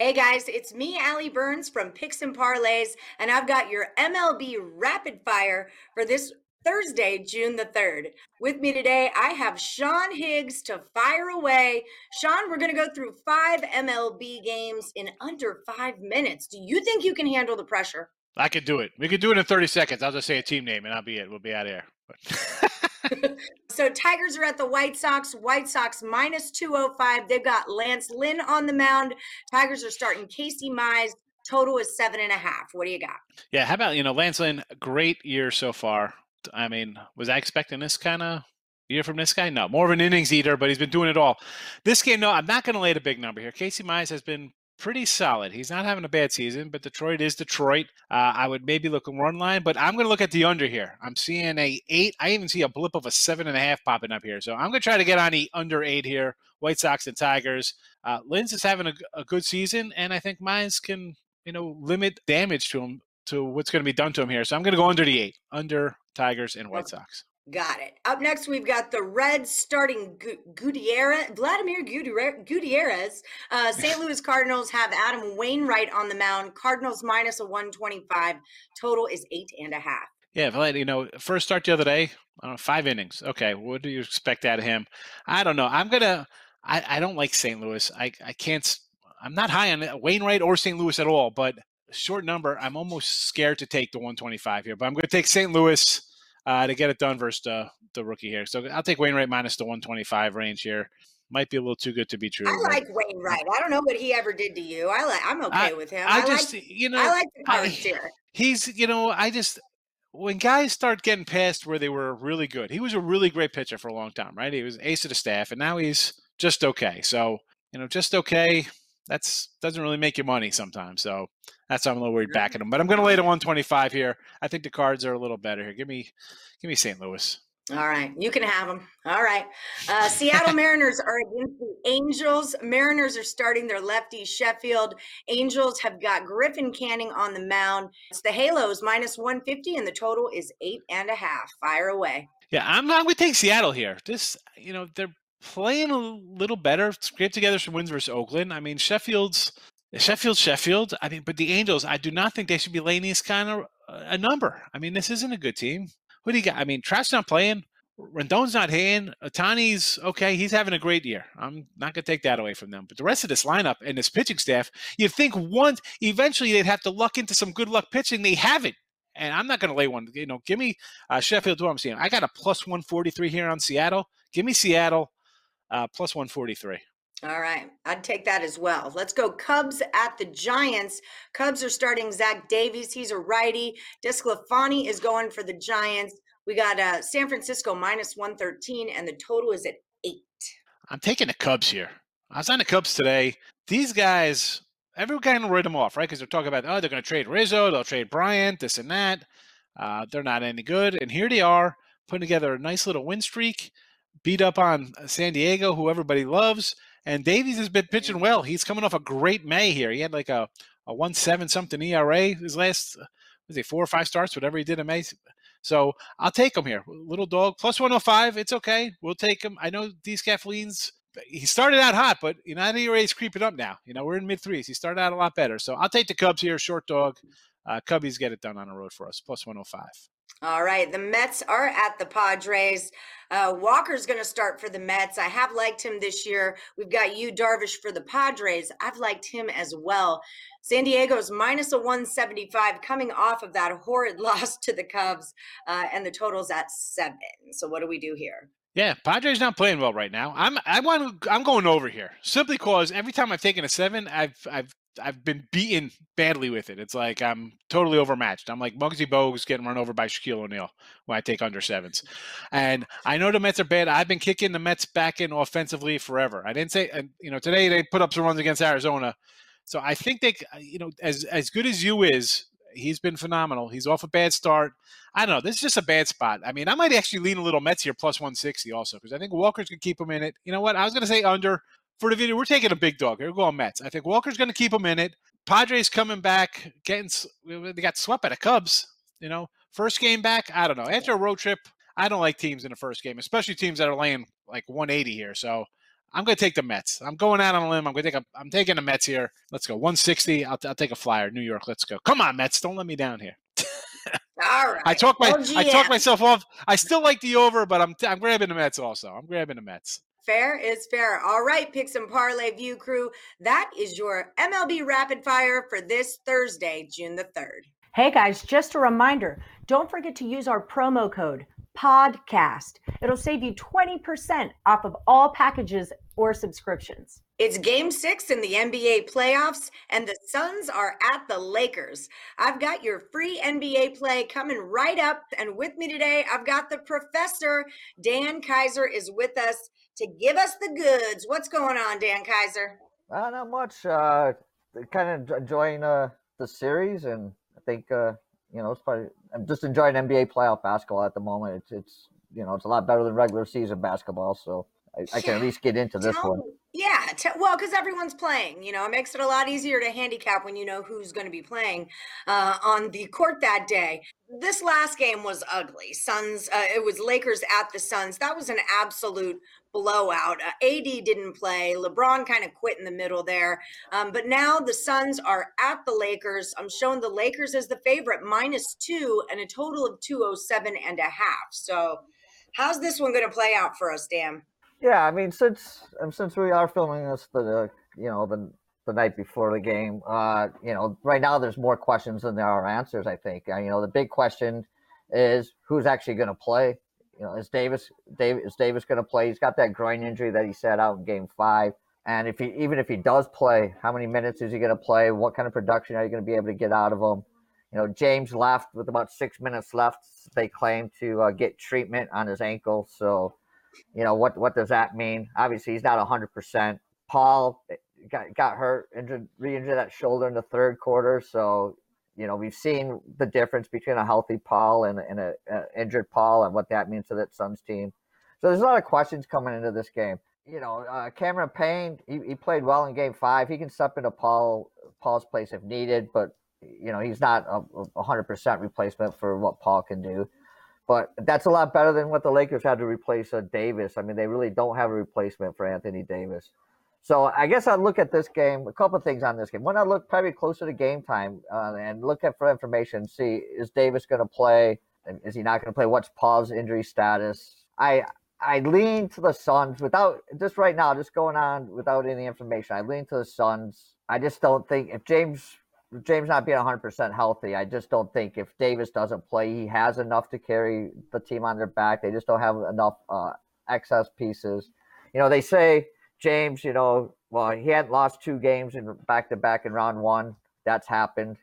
Hey guys, it's me, Allie Burns from Picks and Parlays, and I've got your MLB rapid fire for this Thursday, June the 3rd. With me today, I have Sean Higgs to fire away. Sean, we're going to go through five MLB games in under five minutes. Do you think you can handle the pressure? I could do it. We could do it in 30 seconds. I'll just say a team name and I'll be it. We'll be out of here. so Tigers are at the White Sox. White Sox minus 205. They've got Lance Lynn on the mound. Tigers are starting Casey Mize. Total is seven and a half. What do you got? Yeah, how about, you know, Lance Lynn, great year so far. I mean, was I expecting this kind of year from this guy? No, more of an innings eater, but he's been doing it all. This game, no, I'm not going to lay a big number here. Casey Mize has been pretty solid. He's not having a bad season, but Detroit is Detroit. Uh, I would maybe look a run line, but I'm going to look at the under here. I'm seeing a eight. I even see a blip of a seven and a half popping up here. So I'm going to try to get on the under eight here. White Sox and Tigers. Uh, Lynn's is having a, a good season, and I think Mize can you know limit damage to him to what's going to be done to him here. So I'm going to go under the eight, under Tigers and White Sox. Got it. Up next, we've got the Reds starting Gutierrez, Vladimir Gutierrez. Uh, St. Louis Cardinals have Adam Wainwright on the mound. Cardinals minus a 125. Total is eight and a half. Yeah, Vlad, you know, first start the other day, I don't know, five innings. Okay, what do you expect out of him? I don't know. I'm going to, I don't like St. Louis. I, I can't, I'm not high on Wainwright or St. Louis at all, but short number, I'm almost scared to take the 125 here, but I'm going to take St. Louis uh, to get it done versus the, the rookie here. So I'll take Wainwright minus the 125 range here. Might be a little too good to be true. I like Wainwright. I don't know what he ever did to you. I like. I'm okay I, with him. I, I just, like, you know, I like the cards here. He's, you know, I just when guys start getting past where they were really good, he was a really great pitcher for a long time, right? He was ace of the staff, and now he's just okay. So you know, just okay. That's doesn't really make you money sometimes. So that's why I'm a little worried backing them. But I'm going to lay the 125 here. I think the cards are a little better here. Give me, give me St. Louis. All right, you can have them. All right. Uh, Seattle Mariners are against the Angels. Mariners are starting their lefty Sheffield. Angels have got Griffin Canning on the mound. It's the Halos minus 150, and the total is eight and a half. Fire away. Yeah, I'm not going to take Seattle here. This, you know, they're playing a little better. Scrape together some wins versus Oakland. I mean, Sheffield's Sheffield, Sheffield. I mean, but the Angels, I do not think they should be laying this kind of uh, a number. I mean, this isn't a good team. Who do you got? I mean, Trout's not playing. Rendon's not hitting. Ohtani's okay. He's having a great year. I'm not going to take that away from them. But the rest of this lineup and this pitching staff, you'd think once eventually they'd have to luck into some good luck pitching. They haven't. And I'm not going to lay one. You know, give me uh, Sheffield. What I'm seeing, I got a plus 143 here on Seattle. Give me Seattle uh, plus 143. All right. I'd take that as well. Let's go Cubs at the Giants. Cubs are starting Zach Davies. He's a righty. DeSclafani is going for the Giants. We got uh, San Francisco minus 113, and the total is at eight. I'm taking the Cubs here. I was on the Cubs today. These guys, everyone kind of write them off, right? Because they're talking about, oh, they're going to trade Rizzo, they'll trade Bryant, this and that. Uh, they're not any good. And here they are putting together a nice little win streak, beat up on San Diego, who everybody loves. And Davies has been pitching well. He's coming off a great May here. He had like a, a one seven something ERA his last was he four or five starts, whatever he did in May. So I'll take him here. Little dog plus 105. It's okay. We'll take him. I know these Kathleens. He started out hot, but you know that ERA is creeping up now. You know we're in mid threes. He started out a lot better. So I'll take the Cubs here. Short dog. Uh, Cubbies get it done on the road for us. Plus 105. All right. The Mets are at the Padres. Uh, Walker's going to start for the Mets. I have liked him this year. We've got Yu Darvish for the Padres. I've liked him as well. San Diego's minus a 175 coming off of that horrid loss to the Cubs, uh, and the total's at seven. So what do we do here? Yeah, Padres not playing well right now. I'm I want I'm going over here simply because every time I've taken a seven, I've I've I've been beaten badly with it. It's like I'm totally overmatched. I'm like Muggsy Bogues getting run over by Shaquille O'Neal when I take under sevens. And I know the Mets are bad. I've been kicking the Mets back in offensively forever. I didn't say, and you know, today they put up some runs against Arizona. So I think they, uh, you know, as as good as Yu is, he's been phenomenal. He's off a bad start. I don't know. This is just a bad spot. I mean, I might actually lean a little Mets here plus 160 also because I think Walker's going to keep him in it. You know what? I was going to say under for the video, we're taking a big dog. Here We're going Mets. I think Walker's going to keep him in it. Padres coming back, getting they got swept by the Cubs. You know, first game back. I don't know. After a road trip, I don't like teams in the first game, especially teams that are laying like 180 here. So I'm going to take the Mets. I'm going out on a limb. I'm going to take a. I'm taking the Mets here. Let's go. 160. I'll, I'll take a flyer. New York. Let's go. Come on, Mets. Don't let me down here. All right. I talk my OGM. I talk myself off. I still like the over, but I'm I'm grabbing the Mets also. I'm grabbing the Mets. Fair is fair. All right, Picks and Parlay View crew. That is your MLB Rapid Fire for this Thursday, June the 3rd. Hey guys, just a reminder don't forget to use our promo code PODCAST. It'll save you 20% off of all packages or subscriptions. It's game six in the NBA playoffs, and the Suns are at the Lakers. I've got your free NBA play coming right up. And with me today, I've got the professor. Dan Kaiser is with us to give us the goods. What's going on, Dan Kaiser? Uh, not much. Uh, kind of enjoying uh, the series, and I think uh, you know it's probably. I'm just enjoying NBA playoff basketball at the moment. It's it's you know it's a lot better than regular season basketball, so I, I can at least get into this one. Yeah, te- well, because everyone's playing, you know, it makes it a lot easier to handicap when you know who's going to be playing uh, on the court that day. This last game was ugly. Suns, uh, it was Lakers at the Suns. That was an absolute blowout. Uh, AD didn't play. LeBron kind of quit in the middle there. Um, but now the Suns are at the Lakers. I'm showing the Lakers as the favorite, minus two, and a total of 207 and a half. So, how's this one going to play out for us, Dan? Yeah, I mean since um, since we are filming this the you know the the night before the game, uh, you know right now there's more questions than there are answers. I think uh, you know the big question is who's actually going to play. You know, is Davis Davis is Davis going to play? He's got that groin injury that he sat out in Game Five, and if he even if he does play, how many minutes is he going to play? What kind of production are you going to be able to get out of him? You know, James left with about six minutes left. They claim to uh, get treatment on his ankle, so you know what what does that mean? Obviously he's not 100% paul eh, got got hurt injured re-injured that shoulder in the third quarter. So you know we've seen the difference between a healthy paul and, and a, a injured paul and what that means to that suns team. So there's a lot of questions coming into this game. You know uh, cameron payne he, he played well in game five. He can step into paul paul's place if needed but you know he's not a, a 100% replacement for what paul can do but that's a lot better than what the Lakers had to replace uh, Davis. I mean, they really don't have a replacement for Anthony Davis. So I guess I'd look at this game. A couple things on this game. When I look probably closer to game time uh, and look at for information. See, is Davis going to play? Is he not going to play? What's Paul's injury status? I I lean to the Suns without just right now, just going on without any information. I lean to the Suns. I just don't think if James James not being 100% healthy, I just don't think if Davis doesn't play, he has enough to carry the team on their back. They just don't have enough uh, excess pieces. You know, they say James, you know, well, he hadn't lost two games in back to back in round one. That's happened.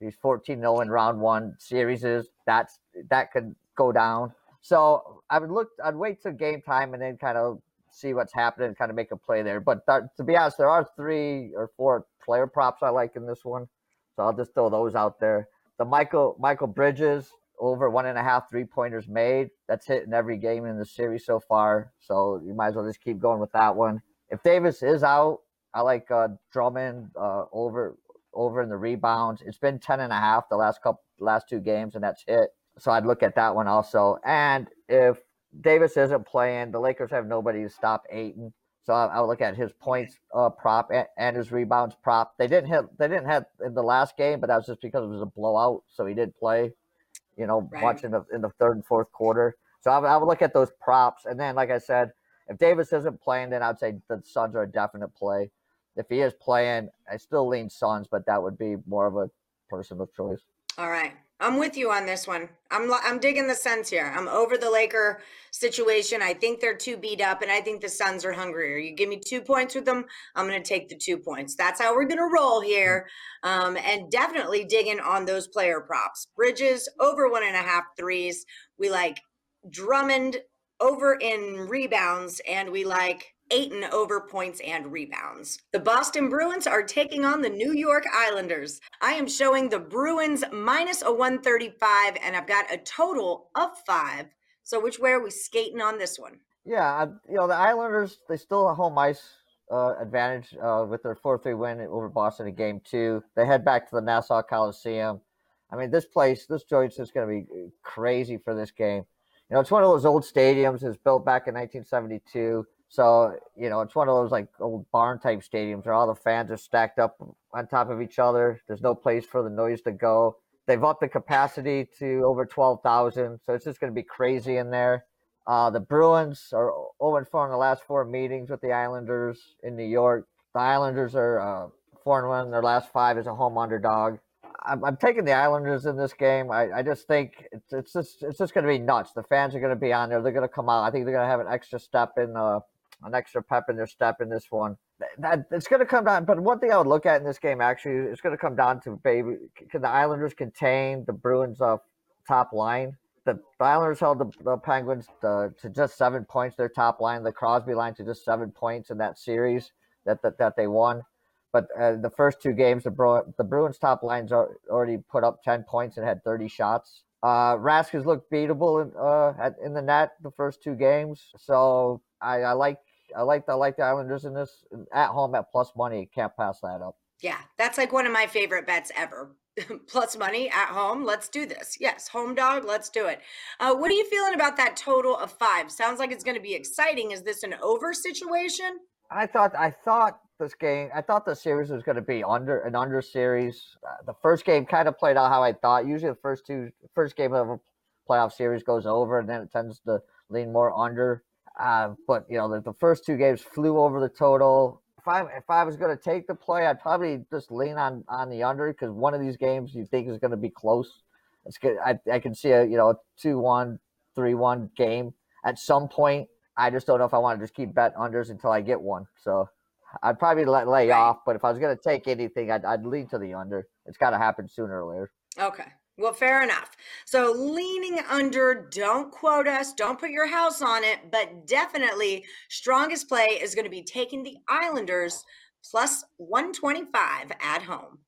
He's 14 0 in round one series. Is that's that could go down. So I would look, I'd wait till game time and then kind of see what's happening and kind of make a play there. But th- to be honest, there are three or four player props I like in this one. So I'll just throw those out there. The Mikal Mikal Bridges over one and a half three pointers made. That's hit in every game in the series so far. So you might as well just keep going with that one. If Davis is out, I like uh, Drummond uh, over over in the rebounds. It's been 10 and a half the last couple last two games, and that's hit. So I'd look at that one also. And if Davis isn't playing, the Lakers have nobody to stop Ayton. So I, I would look at his points uh, prop and, and his rebounds prop. They didn't hit. They didn't hit in the last game, but that was just because it was a blowout. So he did play. You know, Right. much in the in the third and fourth quarter. So I would, I would look at those props, and then like I said, if Davis isn't playing, then I'd say the Suns are a definite play. If he is playing, I still lean Suns, but that would be more of a personal choice. All right. I'm with you on this one. I'm I'm digging the Suns here. I'm over the Laker situation. I think they're too beat up, and I think the Suns are hungrier. You give me two points with them, I'm going to take the two points. That's how we're going to roll here. Um, and definitely digging on those player props. Bridges over one and a half threes. We like Drummond over in rebounds, and we like Ayton over points and rebounds. The Boston Bruins are taking on the New York Islanders. I am showing the Bruins minus a 135, and I've got a total of five. So, which way are we skating on this one? Yeah, you know the Islanders they still have home ice uh, advantage uh, with their four three win over Boston in Game Two. They head back to the Nassau Coliseum. I mean, this place, this joint's just going to be crazy for this game. You know, it's one of those old stadiums. It's built back in 1972. So you know, it's one of those like old barn type stadiums where all the fans are stacked up on top of each other. There's no place for the noise to go. They've upped the capacity to over twelve thousand, so it's just going to be crazy in there. Uh, the Bruins are 0 4 in the last four meetings with the Islanders in New York. The Islanders are uh, 4 and 1 in their last five as a home underdog. I'm, I'm taking the Islanders in this game. I, I just think it's, it's just it's just going to be nuts. The fans are going to be on there. They're going to come out. I think they're going to have an extra step in uh, an extra pep in their step in this one. That, it's going to come down. But one thing I would look at in this game actually is going to come down to baby. Can the Islanders contain the Bruins' uh, top line? The, the Islanders held the, the Penguins to, to, just seven points. Their top line, the Crosby line, to just seven points in that series that that, that they won. But uh, the first two games, the, Bru- the Bruins top lines already put up ten points and had thirty shots. Uh, Rask has looked beatable in, uh, at, in the net the first two games, so I, I like I like I like the Islanders in this at home at plus money. Can't pass that up. Yeah, that's like one of my favorite bets ever. plus money at home. Let's do this. Yes, home dog. Let's do it. Uh, what are you feeling about that total of five? Sounds like it's going to be exciting. Is this an over situation? I thought I thought this game. I thought the series was going to be under an under series. Uh, the first game kind of played out how I thought. Usually, the first two first game of a playoff series goes over, and then it tends to lean more under. Uh, but you know, the, the first two games flew over the total if I if I was going to take the play, I'd probably just lean on on the under because one of these games you think is going to be close. It's good. I I can see a you know two one three one game at some point. I just don't know if I want to just keep bet unders until I get one. So I'd probably let lay off. But if I was going to take anything, I'd I'd lean to the under. It's got to happen sooner or later. Okay. Well, fair enough. So leaning under, don't quote us, don't put your house on it, but definitely strongest play is going to be taking the Islanders plus 125 at home.